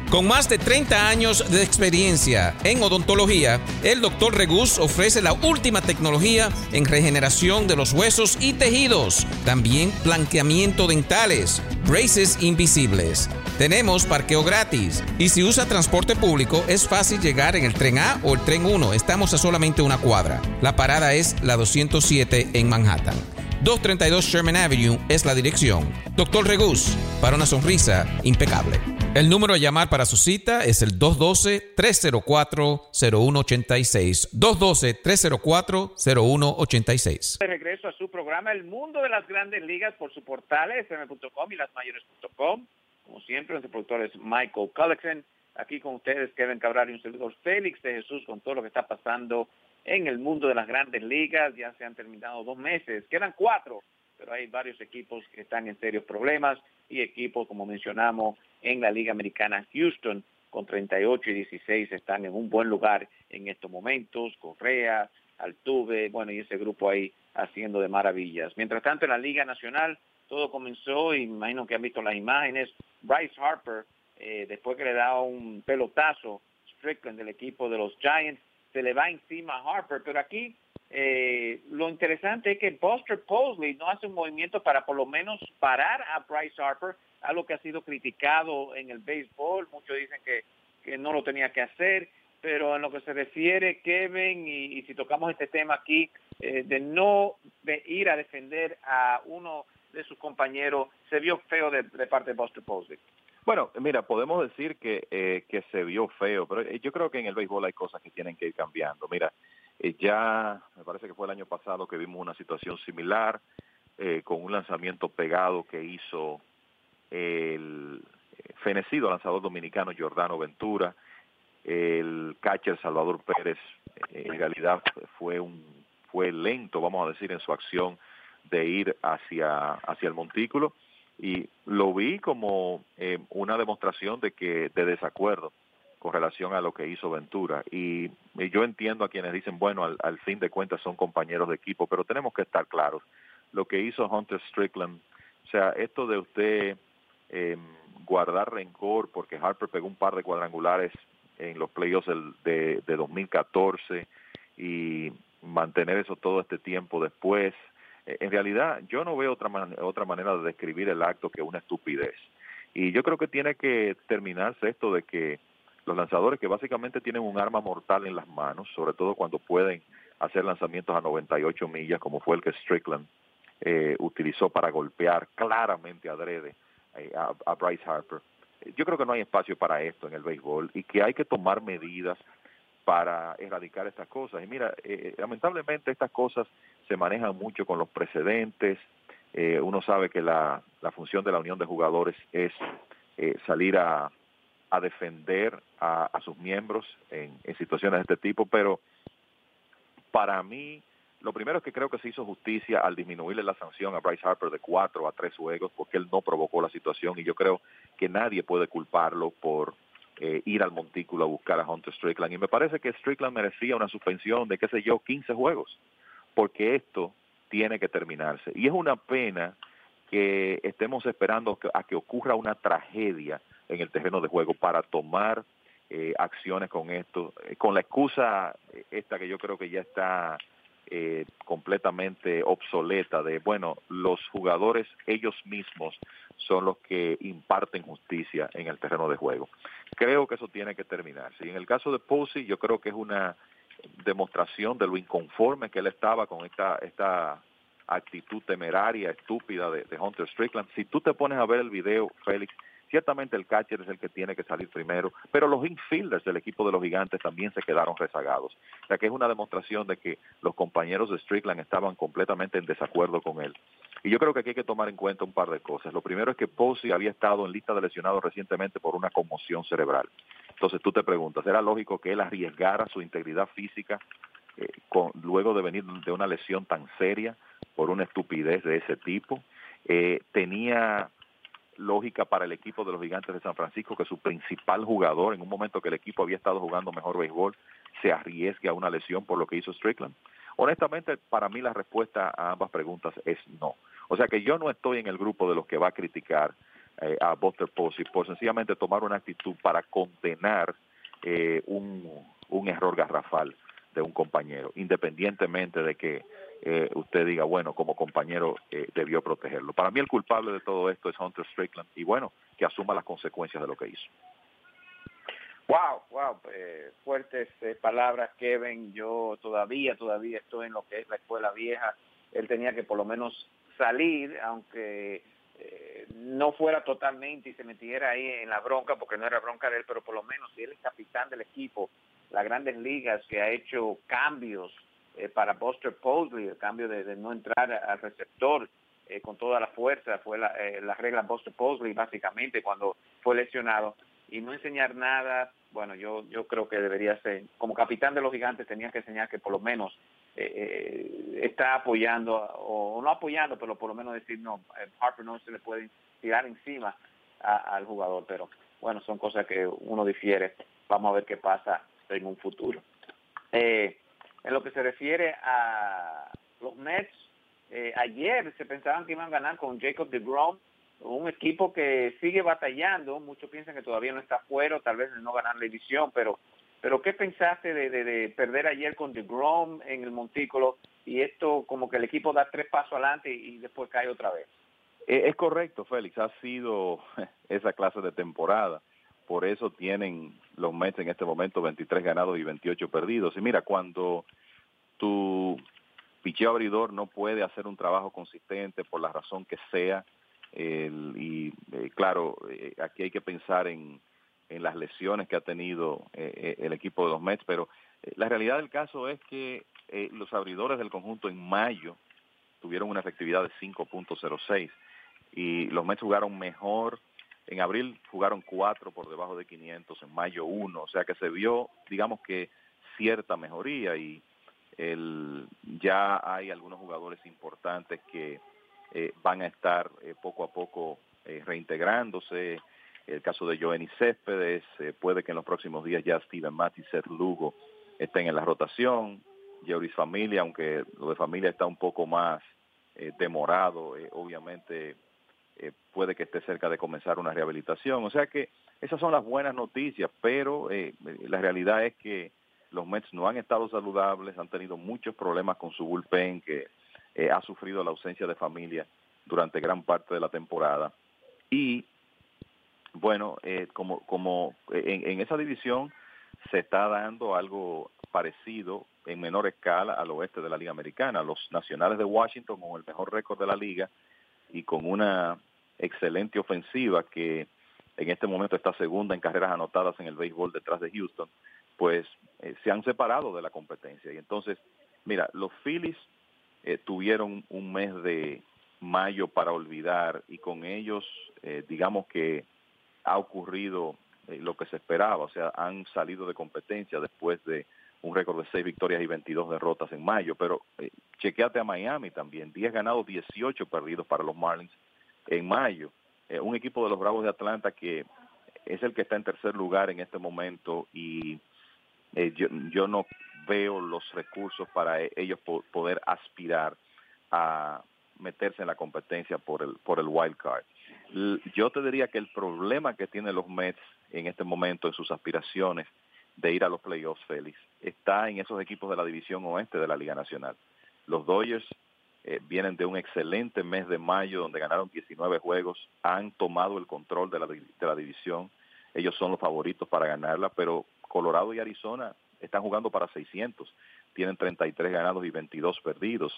Con más de 30 años de experiencia en odontología, el Dr. Regus ofrece la última tecnología en regeneración de los huesos y tejidos, también blanqueamiento dentales, braces invisibles. Tenemos parqueo gratis y si usa transporte público es fácil llegar en el tren A o el tren 1. Estamos a solamente una cuadra. La parada es la 207 en Manhattan. 232 Sherman Avenue es la dirección. Doctor Regus, para una sonrisa impecable. El número a llamar para su cita es el 212-304-0186. 212-304-0186.
De regreso a su programa El Mundo de las Grandes Ligas por su portal sm.com y lasmayores.com. Como siempre, nuestro productor es Michael Culligan. Aquí con ustedes Kevin Cabral y un servidor Félix de Jesús con todo lo que está pasando en el mundo de las grandes ligas. Ya se han terminado dos meses, quedan cuatro, pero hay varios equipos que están en serios problemas y equipos, como mencionamos, en la Liga Americana Houston con 38 y 16 están en un buen lugar en estos momentos. Correa, Altuve, bueno, y ese grupo ahí haciendo de maravillas. Mientras tanto, en la Liga Nacional todo comenzó, y imagino que han visto las imágenes, Bryce Harper, eh, después que le da un pelotazo Strickland del equipo de los Giants, se le va encima a Harper, pero aquí eh, lo interesante es que Buster Posley no hace un movimiento para por lo menos parar a Bryce Harper, algo que ha sido criticado en el béisbol. Muchos dicen que, que no lo tenía que hacer, pero en lo que se refiere, Kevin, y, si tocamos este tema aquí, eh, de no ir a defender a uno de sus compañeros, se vio feo de, parte de Buster Posley.
Bueno, mira, podemos decir que, eh, que se vio feo, pero yo creo que en el béisbol hay cosas que tienen que ir cambiando. Mira, eh, ya me parece que fue el año pasado que vimos una situación similar eh, con un lanzamiento pegado que hizo el eh, fenecido lanzador dominicano Jordano Ventura, el catcher Salvador Pérez en realidad fue un fue lento, vamos a decir, en su acción de ir hacia hacia el montículo. Y lo vi como una demostración de que de desacuerdo con relación a lo que hizo Ventura y, yo entiendo a quienes dicen bueno al, fin de cuentas son compañeros de equipo pero tenemos que estar claros lo que hizo Hunter Strickland o sea esto de usted eh, guardar rencor porque Harper pegó un par de cuadrangulares en los playoffs de, de 2014 y mantener eso todo este tiempo después eh, en realidad yo no veo otra, otra manera de describir el acto que una estupidez. Y yo creo que tiene que terminarse esto de que los lanzadores que básicamente tienen un arma mortal en las manos, sobre todo cuando pueden hacer lanzamientos a 98 millas, como fue el que Strickland eh, utilizó para golpear claramente adrede eh, a, Bryce Harper. Yo creo que no hay espacio para esto en el béisbol y que hay que tomar medidas para erradicar estas cosas. Y mira, eh, lamentablemente estas cosas se manejan mucho con los precedentes. Eh, uno sabe que la, la, función de la unión de jugadores es eh, salir a, a defender a, a, sus miembros en, en situaciones de este tipo, pero para mí lo primero es que creo que se hizo justicia al disminuirle la sanción a Bryce Harper de cuatro a tres juegos porque él no provocó la situación y yo creo que nadie puede culparlo por eh, ir al montículo a buscar a Hunter Strickland. Y me parece que Strickland merecía una suspensión de, qué sé yo, 15 juegos, porque esto tiene que terminarse. Y es una pena que estemos esperando a que ocurra una tragedia en el terreno de juego para tomar eh, acciones con esto, eh, con la excusa esta que yo creo que ya está eh, completamente obsoleta de, bueno, los jugadores ellos mismos son los que imparten justicia en el terreno de juego. Creo que eso tiene que terminarse. Y en el caso de Posey, yo creo que es una demostración de lo inconforme que él estaba con esta, esta actitud temeraria, estúpida de, de Hunter Strickland. Si tú te pones a ver el video, Félix, Ciertamente el catcher es el que tiene que salir primero, pero los infielders del equipo de los gigantes también se quedaron rezagados. O sea que es una demostración de que los compañeros de Strickland estaban completamente en desacuerdo con él. Y yo creo que aquí hay que tomar en cuenta un par de cosas. Lo primero es que Posey había estado en lista de lesionados recientemente por una conmoción cerebral. Entonces tú te preguntas, ¿era lógico que él arriesgara su integridad física eh, con, luego de venir de una lesión tan seria por una estupidez de ese tipo? Eh, tenía lógica para el equipo de los gigantes de San Francisco que su principal jugador, en un momento que el equipo había estado jugando mejor béisbol, se arriesgue a una lesión por lo que hizo Strickland? Honestamente, para mí la respuesta a ambas preguntas es no. O sea que yo no estoy en el grupo de los que va a criticar eh, a Buster Posey por sencillamente tomar una actitud para condenar eh, un, un error garrafal de un compañero, independientemente de que eh, usted diga, bueno, como compañero eh, debió protegerlo. Para mí el culpable de todo esto es Hunter Strickland y bueno, que asuma las consecuencias de lo que hizo.
Wow, wow, eh, fuertes eh, palabras, Kevin. Yo todavía, todavía estoy en lo que es la escuela vieja. Él tenía que por lo menos salir, aunque eh, no fuera totalmente y se metiera ahí en la bronca, porque no era bronca de él, pero por lo menos si él es capitán del equipo, las grandes ligas que ha hecho cambios eh, para Buster Posey, el cambio de, no entrar al receptor eh, con toda la fuerza, fue la, eh, la regla Buster Posey básicamente cuando fue lesionado, y no enseñar nada, bueno, yo, yo creo que debería ser, como capitán de los gigantes tenía que enseñar que por lo menos eh, está apoyando, o, no apoyando, pero por lo menos decir, no, Harper no se le puede tirar encima al jugador, pero bueno, son cosas que uno difiere, vamos a ver qué pasa en un futuro. Eh, en lo que se refiere a los Mets, eh, ayer se pensaban que iban a ganar con Jacob de Grom, un equipo que sigue batallando, muchos piensan que todavía no está fuera, tal vez no ganar la división, pero pero ¿qué pensaste de, de, de perder ayer con DeGrom en el Montículo y esto como que el equipo da tres pasos adelante y después cae otra vez?
Eh, es correcto, Félix, ha sido esa clase de temporada por eso tienen los Mets en este momento 23 ganados y 28 perdidos. Y mira, cuando tu picheo abridor no puede hacer un trabajo consistente por la razón que sea, el, y eh, claro, eh, aquí hay que pensar en, en las lesiones que ha tenido eh, el equipo de los Mets, pero la realidad del caso es que los abridores del conjunto en mayo tuvieron una efectividad de 5.06 y los Mets jugaron mejor en abril jugaron cuatro por debajo de 500, en mayo uno, o sea que se vio, digamos que cierta mejoría y el, ya hay algunos jugadores importantes que eh, van a estar eh, poco a poco eh, reintegrándose. El caso de Joenny Céspedes, puede que en los próximos días ya Steven Matt y Seth Lugo estén en la rotación. Joris Familia, aunque lo de familia está un poco más demorado, obviamente puede que esté cerca de comenzar una rehabilitación. O sea que esas son las buenas noticias, pero la realidad es que los Mets no han estado saludables, han tenido muchos problemas con su bullpen que eh, ha sufrido la ausencia de familia durante gran parte de la temporada. Y bueno, eh, como, como en, en, esa división se está dando algo parecido en menor escala al oeste de la Liga Americana. Los Nacionales de Washington con el mejor récord de la liga y con una excelente ofensiva que en este momento está segunda en carreras anotadas en el béisbol detrás de Houston, pues eh, se han separado de la competencia. Y entonces, mira, los Phillies eh, tuvieron un mes de mayo para olvidar y con ellos, eh, digamos que ha ocurrido lo que se esperaba, o sea, han salido de competencia después de un récord de 6 victorias y 22 derrotas en mayo, pero chequeate a Miami también, 10 ganados, 18 perdidos para los Marlins en mayo, un equipo de los Bravos de Atlanta que es el que está en tercer lugar en este momento y eh, yo, yo no veo los recursos para e, ellos poder aspirar a meterse en la competencia por el por el wild card. Yo te diría que el problema que tienen los Mets en este momento en sus aspiraciones de ir a los playoffs, Félix, está en esos equipos de la división oeste de la Liga Nacional. Los Dodgers eh, vienen de un excelente mes de mayo donde ganaron 19 juegos, han tomado el control de la, de la división, ellos son los favoritos para ganarla, pero Colorado y Arizona están jugando para 600, tienen 33 ganados y 22 perdidos.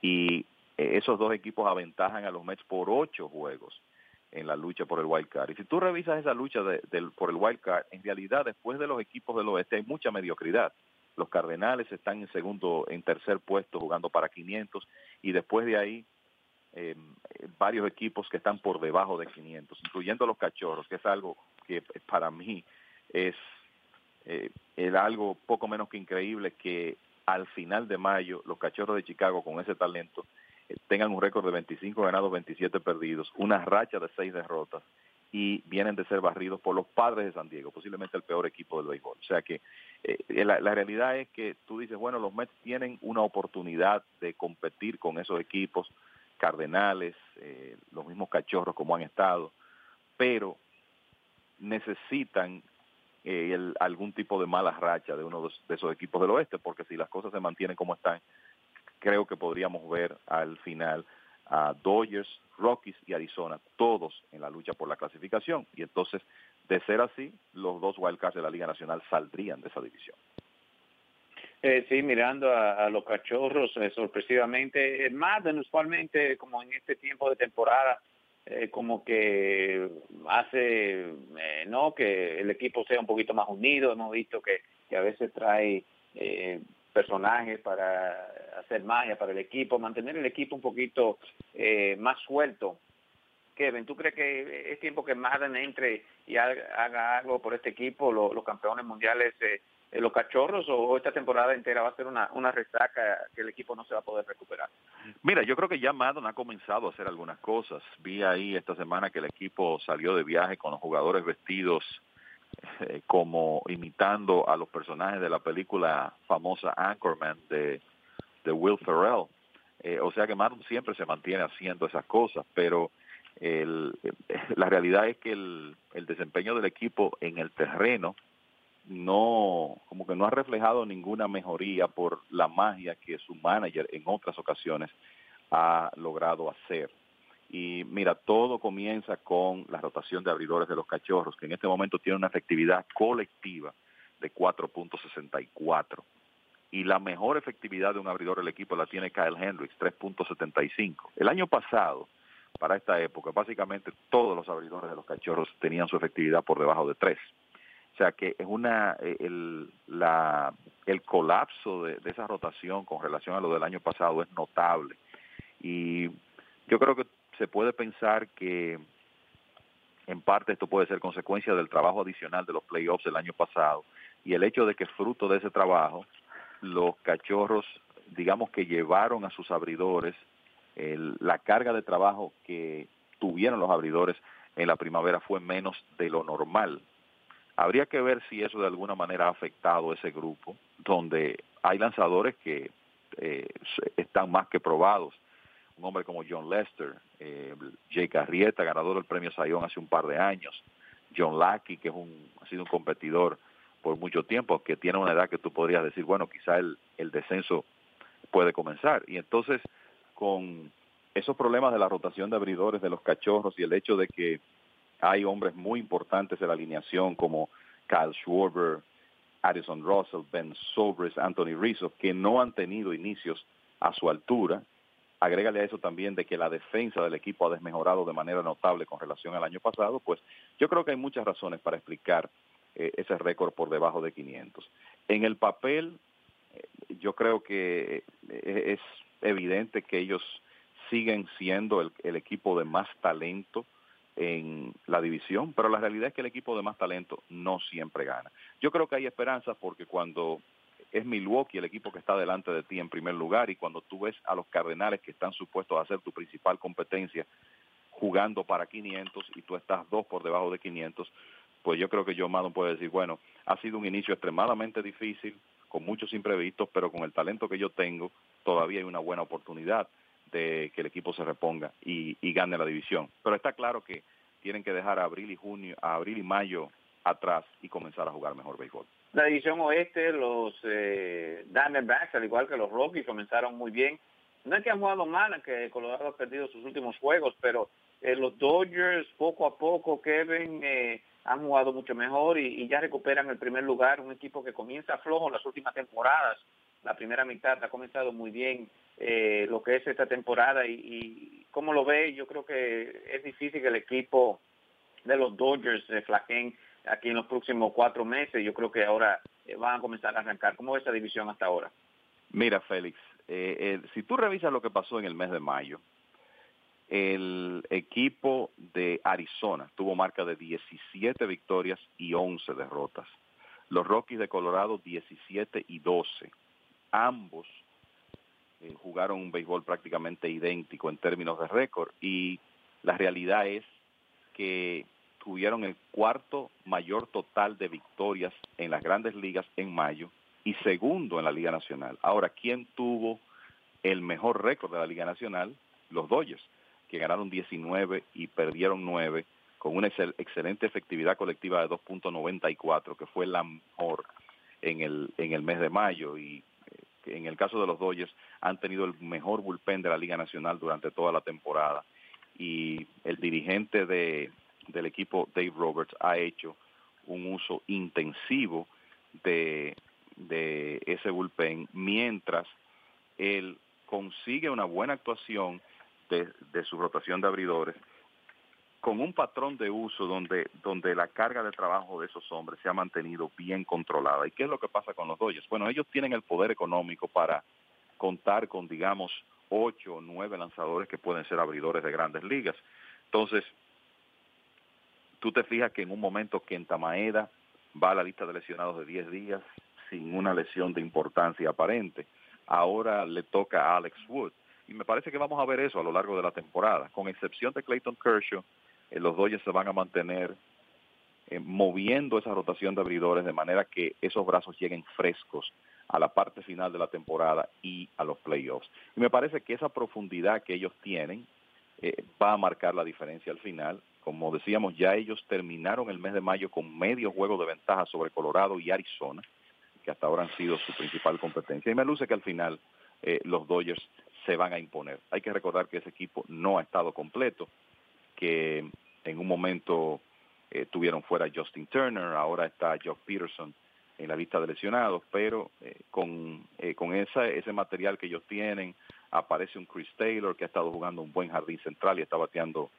Y eh, esos dos equipos aventajan a los Mets por ocho juegos en la lucha por el wild card. Y si tú revisas esa lucha por el wild card, en realidad después de los equipos del oeste hay mucha mediocridad. Los Cardenales están en segundo, en tercer puesto jugando para 500 y después de ahí eh, varios equipos que están por debajo de 500, incluyendo los Cachorros, que es algo que para mí es eh, era algo poco menos que increíble que al final de mayo los cachorros de Chicago con ese talento tengan un récord de 25 ganados, 27 perdidos, una racha de 6 derrotas y vienen de ser barridos por los padres de San Diego, posiblemente el peor equipo del béisbol. O sea que eh, la, realidad es que tú dices, bueno, los Mets tienen una oportunidad de competir con esos equipos, Cardenales, eh, los mismos cachorros como han estado, pero necesitan eh, el, algún tipo de mala racha de uno de esos equipos del oeste, porque si las cosas se mantienen como están, creo que podríamos ver al final a Dodgers, Rockies y Arizona, todos en la lucha por la clasificación. Y entonces, de ser así, los dos wildcards de la Liga Nacional saldrían de esa división.
Eh, sí, mirando a, los cachorros, eh, sorpresivamente, más usualmente, como en este tiempo de temporada, eh, como que hace eh, no que el equipo sea un poquito más unido hemos visto que, que a veces trae personajes para hacer magia para el equipo mantener el equipo un poquito más suelto Kevin, ¿tú crees que es tiempo que Madden entre y haga, algo por este equipo, los campeones mundiales eh, los cachorros o esta temporada entera va a ser una, una resaca que el equipo no se va a poder recuperar?
Mira, yo creo que ya Madden ha comenzado a hacer algunas cosas. Vi ahí esta semana que el equipo salió de viaje con los jugadores vestidos eh, como imitando a los personajes de la película famosa Anchorman de, de Will Ferrell. Eh, o sea que Madden siempre se mantiene haciendo esas cosas, pero el, la realidad es que el, el desempeño del equipo en el terreno no, como que no ha reflejado ninguna mejoría por la magia que su manager en otras ocasiones ha logrado hacer. Y mira, todo comienza con la rotación de abridores de los cachorros, que en este momento tiene una efectividad colectiva de 4.64. Y la mejor efectividad de un abridor del equipo la tiene Kyle Hendricks, 3.75. El año pasado, para esta época, básicamente todos los abridores de los cachorros tenían su efectividad por debajo de 3. O sea que es una eh, el, la, el colapso de, esa rotación con relación a lo del año pasado es notable. Y yo creo que se puede pensar que en parte esto puede ser consecuencia del trabajo adicional de los playoffs del año pasado y el hecho de que fruto de ese trabajo los cachorros, digamos que llevaron a sus abridores la carga de trabajo que tuvieron los abridores en la primavera fue menos de lo normal. Habría que ver si eso de alguna manera ha afectado ese grupo, donde hay lanzadores que eh, están más que probados. Un hombre como John Lester, eh, Jake Arrieta, ganador del premio Sayón hace un par de años, John Lackey, que es un, ha sido un competidor por mucho tiempo, que tiene una edad que tú podrías decir, bueno, quizá el, el descenso puede comenzar. Y entonces, con esos problemas de la rotación de abridores de los cachorros y el hecho de que hay hombres muy importantes en la alineación como Kyle Schwarber, Addison Russell, Ben Sobres, Anthony Rizzo, que no han tenido inicios a su altura. Agrégale a eso también de que la defensa del equipo ha desmejorado de manera notable con relación al año pasado, pues yo creo que hay muchas razones para explicar eh, ese récord por debajo de 500. En el papel, eh, yo creo que eh, es evidente que ellos siguen siendo el, el equipo de más talento en la división, pero la realidad es que el equipo de más talento no siempre gana. Yo creo que hay esperanza porque cuando es Milwaukee el equipo que está delante de ti en primer lugar y cuando tú ves a los Cardenales que están supuestos a ser tu principal competencia jugando para 500 y tú estás dos por debajo de 500, pues yo creo que Joe Maddon puede decir, bueno, ha sido un inicio extremadamente difícil, con muchos imprevistos, pero con el talento que yo tengo, todavía hay una buena oportunidad de que el equipo se reponga y, gane la división. Pero está claro que tienen que dejar a abril y junio, a abril y mayo atrás y comenzar a jugar mejor béisbol.
La división oeste, los eh, Diamondbacks, al igual que los Rockies, comenzaron muy bien. No es que han jugado mal, que Colorado ha perdido sus últimos juegos, pero eh, los Dodgers poco a poco, Kevin, eh, han jugado mucho mejor y, ya recuperan el primer lugar. Un equipo que comienza flojo en las últimas temporadas. La primera mitad ha comenzado muy bien eh, lo que es esta temporada y, cómo lo ve, yo creo que es difícil que el equipo de los Dodgers se flaquen aquí en los próximos cuatro meses. Yo creo que ahora eh, van a comenzar a arrancar. ¿Cómo es esa división hasta ahora?
Mira, Félix, eh, si tú revisas lo que pasó en el mes de mayo, el equipo de Arizona tuvo marca de 17 victorias y 11 derrotas. Los Rockies de Colorado 17 y 12. Ambos eh, jugaron un béisbol prácticamente idéntico en términos de récord y la realidad es que tuvieron el cuarto mayor total de victorias en las grandes ligas en mayo y segundo en la Liga Nacional. Ahora, ¿quién tuvo el mejor récord de la Liga Nacional? Los Dodgers, que ganaron 19 y perdieron 9 con una excelente efectividad colectiva de 2.94, que fue la mejor en el, en el mes de mayo. Y en el caso de los Dodgers han tenido el mejor bullpen de la Liga Nacional durante toda la temporada. Y el dirigente de, del equipo Dave Roberts ha hecho un uso intensivo de, de ese bullpen mientras él consigue una buena actuación de, su rotación de abridores con un patrón de uso donde, donde la carga de trabajo de esos hombres se ha mantenido bien controlada. ¿Y qué es lo que pasa con los Dodgers? Bueno, ellos tienen el poder económico para contar con, digamos, ocho o nueve lanzadores que pueden ser abridores de grandes ligas. Entonces, tú te fijas que en un momento que en Tamaeda va a la lista de lesionados de 10 días sin una lesión de importancia aparente, ahora le toca a Alex Wood. Y me parece que vamos a ver eso a lo largo de la temporada, con excepción de Clayton Kershaw, eh, los Dodgers se van a mantener eh, moviendo esa rotación de abridores de manera que esos brazos lleguen frescos a la parte final de la temporada y a los playoffs. Y me parece que esa profundidad que ellos tienen eh, va a marcar la diferencia al final. Como decíamos, ya ellos terminaron el mes de mayo con medio juego de ventaja sobre Colorado y Arizona, que hasta ahora han sido su principal competencia. Y me luce que al final los Dodgers se van a imponer. Hay que recordar que ese equipo no ha estado completo, que en un momento eh, tuvieron fuera Justin Turner, ahora está Jock Peterson en la lista de lesionados, pero eh, con, eh, con esa, ese material que ellos tienen, aparece un Chris Taylor que ha estado jugando un buen jardín central y está bateando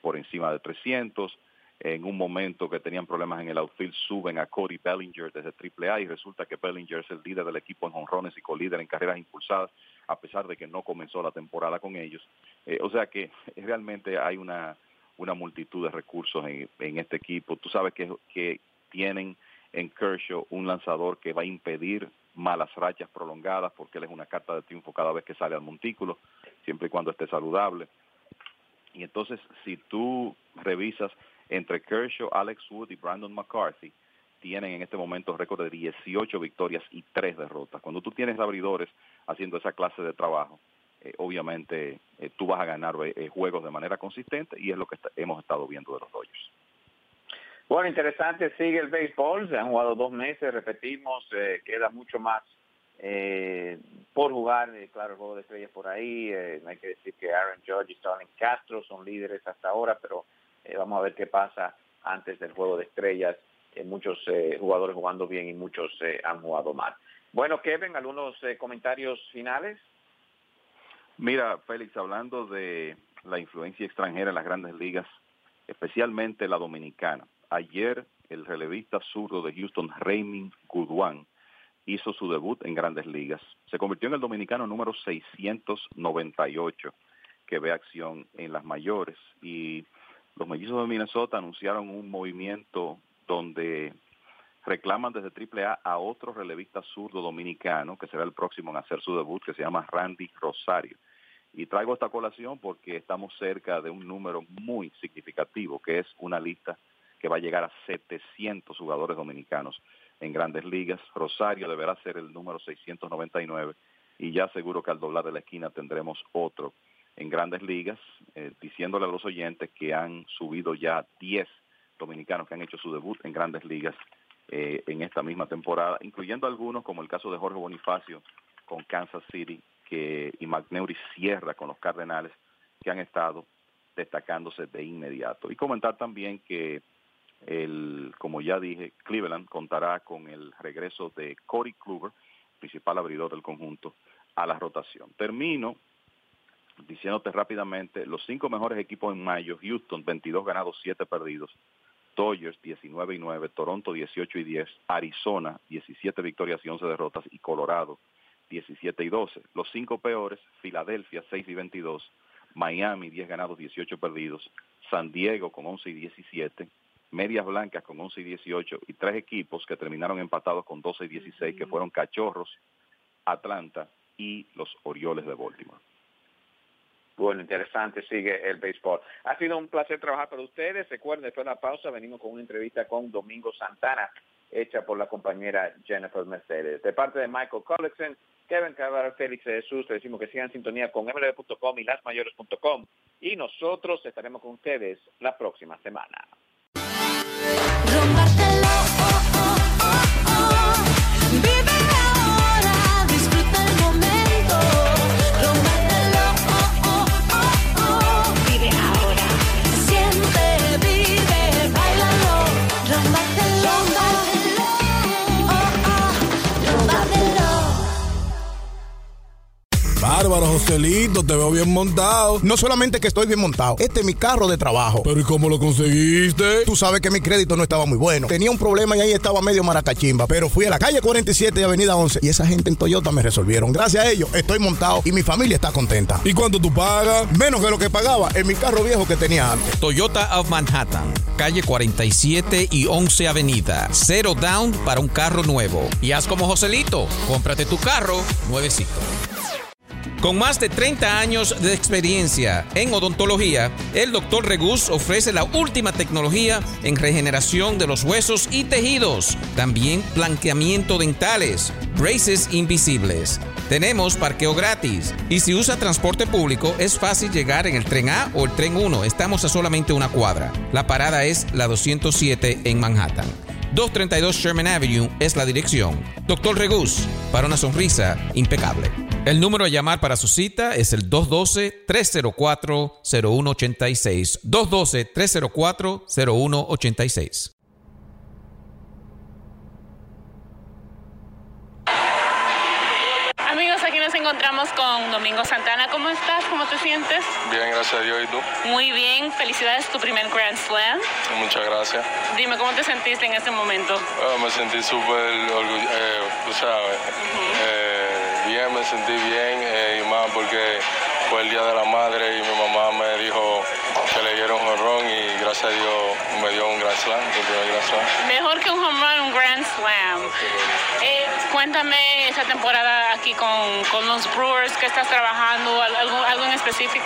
por encima de 300. En un momento que tenían problemas en el outfield, suben a Cody Bellinger desde AAA y resulta que Bellinger es el líder del equipo en honrones y colíder en carreras impulsadas, a pesar de que no comenzó la temporada con ellos. o sea que realmente hay una una multitud de recursos en, este equipo. Tú sabes que, que tienen en Kershaw un lanzador que va a impedir malas rachas prolongadas porque él es una carta de triunfo cada vez que sale al montículo, siempre y cuando esté saludable. Y entonces, si tú revisas entre Kershaw, Alex Wood y Brandon McCarthy, tienen en este momento récord de 18 victorias y 3 derrotas. Cuando tú tienes abridores haciendo esa clase de trabajo, eh, obviamente eh, tú vas a ganar eh, juegos de manera consistente y es lo que hemos estado viendo de los Dodgers.
Bueno, interesante, sigue el béisbol, se han jugado dos meses, repetimos, queda mucho más por jugar, claro, el juego de estrellas por ahí, hay que decir que Aaron Judge y Stalin Castro son líderes hasta ahora, pero vamos a ver qué pasa antes del juego de estrellas eh, muchos eh, jugadores jugando bien y muchos eh, han jugado mal. Bueno, Kevin, ¿algunos comentarios finales?
Mira, Félix, hablando de la influencia extranjera en las grandes ligas, especialmente la dominicana. Ayer el relevista zurdo de Houston, Raymond Goodwan, hizo su debut en grandes ligas. Se convirtió en el dominicano número 698 que ve acción en las mayores. Y los mellizos de Minnesota anunciaron un movimiento donde reclaman desde AAA a otro relevista zurdo dominicano, que será el próximo en hacer su debut, que se llama Randy Rosario. Y traigo esta colación porque estamos cerca de un número muy significativo, que es una lista que va a llegar a 700 jugadores dominicanos en grandes ligas. Rosario deberá ser el número 699 y ya seguro que al doblar de la esquina tendremos otro en grandes ligas, eh, diciéndole a los oyentes que han subido ya 10 dominicanos que han hecho su debut en grandes ligas eh, en esta misma temporada, incluyendo algunos como el caso de Jorge Bonifacio con Kansas City que, y McNeury cierra con los Cardenales que han estado destacándose de inmediato. Y comentar también que, el, como ya dije, Cleveland contará con el regreso de Corey Kluber, principal abridor del conjunto, a la rotación. Termino diciéndote rápidamente los cinco mejores equipos en mayo, Houston 22 ganados, 7 perdidos, Dodgers 19 y 9, Toronto 18 y 10, Arizona 17 victorias y 11 derrotas. Y Colorado 17 y 12. Los cinco peores, Filadelfia 6 y 22, Miami 10 ganados, 18 perdidos, San Diego con 11 y 17, Medias Blancas con 11 y 18 y tres equipos que terminaron empatados con 12 y 16 que fueron Cachorros, Atlanta y los Orioles de Baltimore.
Bueno, interesante, sigue el béisbol. Ha sido un placer trabajar con ustedes. Recuerden, después de la pausa venimos con una entrevista con Domingo Santana, hecha por la compañera Jennifer Mercedes. De parte de Michael Collison, Kevin Cabral, Félix de Jesús, le decimos que sigan en sintonía con mlb.com y lasmayores.com. Y nosotros estaremos con ustedes la próxima semana.
Bárbaro, Joselito, te veo bien montado.
No solamente que estoy bien montado, este es mi carro de trabajo.
Pero ¿y cómo lo conseguiste?
Tú sabes que mi crédito no estaba muy bueno. Tenía un problema y ahí estaba medio maracachimba. Pero fui a la calle 47 y avenida 11 y esa gente en Toyota me resolvieron. Gracias a ellos estoy montado y mi familia está contenta.
¿Y cuánto tú pagas?
Menos de lo que pagaba en mi carro viejo que tenía antes.
Toyota of Manhattan, calle 47 y 11 avenida. Cero down para un carro nuevo. Y haz como Joselito, cómprate tu carro nuevecito. Con más de 30 años de experiencia en odontología, el Dr. Regus ofrece la última tecnología en regeneración de los huesos y tejidos, también blanqueamiento dentales, braces invisibles. Tenemos parqueo gratis y si usa transporte público es fácil llegar en el tren A o el tren 1. Estamos a solamente una cuadra. La parada es la 207 en Manhattan. 232 Sherman Avenue es la dirección. Doctor Regus, para una sonrisa impecable. El número a llamar para su cita es el 212-304-0186. 212-304-0186.
Amigos, aquí nos encontramos con Domingo Santana. ¿Cómo estás? ¿Cómo te sientes?
Bien, gracias a Dios. ¿Y tú?
Muy bien. Felicidades, tu primer Grand Slam.
Muchas gracias.
Dime, ¿cómo te sentiste en este momento?
Ah, me sentí súper orgulloso, eh, tú sabes me sentí bien eh, y más porque fue el Día de la Madre y mi mamá me dijo que le dieron un ron y gracias a Dios Grand Slam, el primer Grand Slam.
Mejor que un home run, un Grand Slam. Eh, cuéntame esta temporada aquí con, con los Brewers, ¿qué estás trabajando? ¿Algo, algo en específico?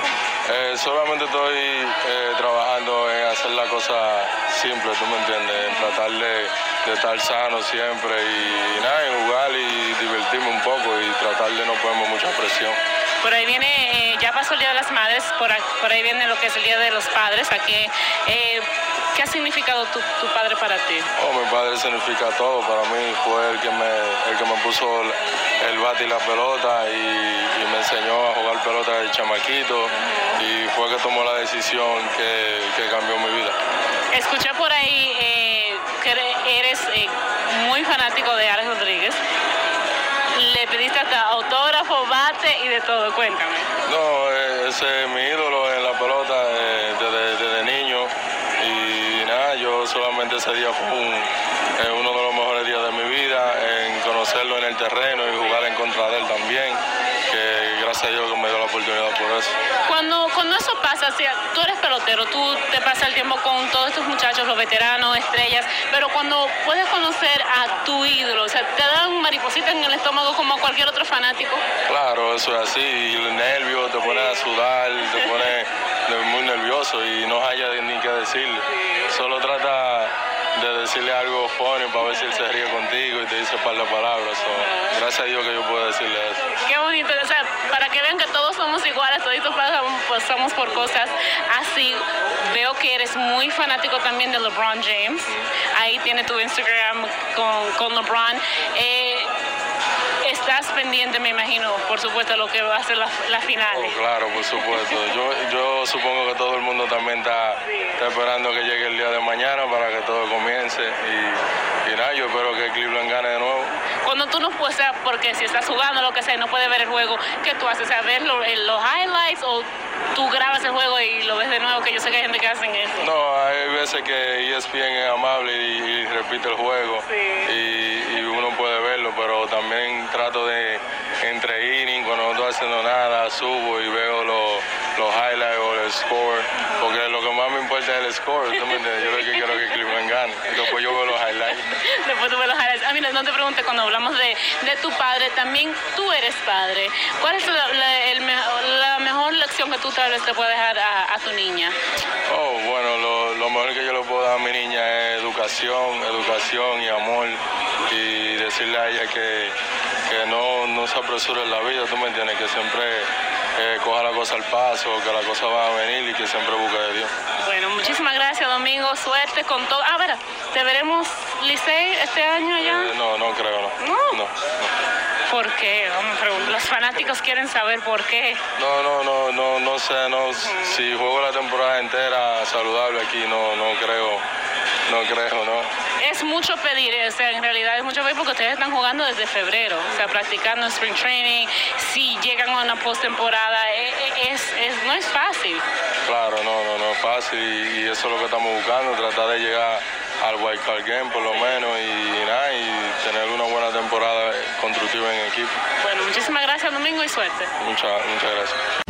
Eh, solamente estoy eh, trabajando en hacer la cosa simple, tú me entiendes, en tratar de, de estar sano siempre y, y nada, en jugar y divertirme un poco y tratar de no ponerme mucha presión.
Por ahí viene, eh, ya pasó el Día de las Madres, por, por ahí viene lo que es el Día de los Padres. Aquí, eh, ¿Qué ha significado tu, tu padre para ti?
Oh, mi padre significa todo, para mí fue el que me, el que me puso el, el bate y la pelota y, y me enseñó a jugar pelota de chamaquito y fue el que tomó la decisión que, que cambió mi vida.
Escuché por ahí eh, que ere- eres eh, muy fanático de Alex Rodríguez. Le pediste hasta autógrafo, bate y de todo. Cuéntame.
No, eh, ese es mi ídolo en la pelota eh, desde, desde niño y nada, yo solamente ese día fue un- eh, uno de los mejores días de mi vida, en conocerlo en el terreno y jugar en contra de él también, que gracias a Dios que me dio la oportunidad por eso.
Cuando, cuando eso pasa, o sea, tú eres pelotero, tú te pasas el tiempo con todos estos muchachos, los veteranos, estrellas, pero cuando puedes conocer a tu ídolo, o sea, te dan mariposita en el estómago como cualquier otro fanático.
Claro, eso es así, y el nervio te pone a sudar, te pone de- muy nervioso y no haya decirle. Solo trata de decirle algo funny para ver si él se ríe contigo y te dice un par de palabras. So, gracias a Dios que yo puedo decirle eso.
Qué bonito, o sea, para que vean que todos somos iguales, todos pasamos, pasamos por cosas así. Veo que eres muy fanático también de LeBron James. Ahí tiene tu Instagram con, con LeBron. Eh, estás pendiente, me imagino, por supuesto, lo que va a ser la, la final.
Oh, claro, por supuesto. Yo, yo supongo que todo el mundo también está, está esperando que llegue el día de mañana para que todo comience. Y, yo espero que Cleveland gane de nuevo.
Cuando tú no puedes, porque si estás jugando lo que sea y no puedes ver el juego, ¿qué tú haces? O sea, ¿ves el- los highlights o tú grabas el juego y lo ves de nuevo? Que yo sé que hay gente que hacen eso.
No, hay veces que ESPN es amable y, y repite el juego y, y uno puede verlo, pero también trato de entre innings, cuando no estoy haciendo nada, subo y veo los, los highlights o el score, porque lo que más me importa es el score, ¿tú me entiendes? Yo lo que quiero es que Cleveland gane, y después yo veo los highlights.
Después tú ves los highlights. A mí no, te preguntes cuando hablamos de, de tu padre, también tú eres padre. ¿Cuál es la, la- el la mejor lección que tú tal vez te puedes dejar a, a tu niña?
Oh, bueno, lo, lo mejor que yo le puedo dar a mi niña es educación, educación y amor y decirle a ella que, que no, no se apresure en la vida, tú me entiendes, que siempre eh, coja la cosa al paso, que la cosa va a venir y que siempre busque de Dios.
Bueno, muchísimas gracias, Domingo. Suerte con todo. Ah, verá, ¿te veremos Licey este año ya?
Eh, no, no creo, no.
No.
No,
¿Por qué? Vamos. Los fanáticos quieren saber por qué.
no, no, no, no, no sé, no, si juego la temporada entera saludable aquí, no, no creo, no creo, no.
Es mucho pedir, o sea, en realidad es mucho pedir porque ustedes están jugando desde febrero, o sea, practicando spring training, si llegan a una postemporada, eh, eh, es, es, no es fácil.
Claro, no, no, no es fácil y, y eso es lo que estamos buscando, tratar de llegar al Wild Card Game por lo menos y, nada, y tener una buena temporada constructiva en equipo.
Bueno, muchísimas gracias, Domingo, y suerte.
Muchas, muchas gracias.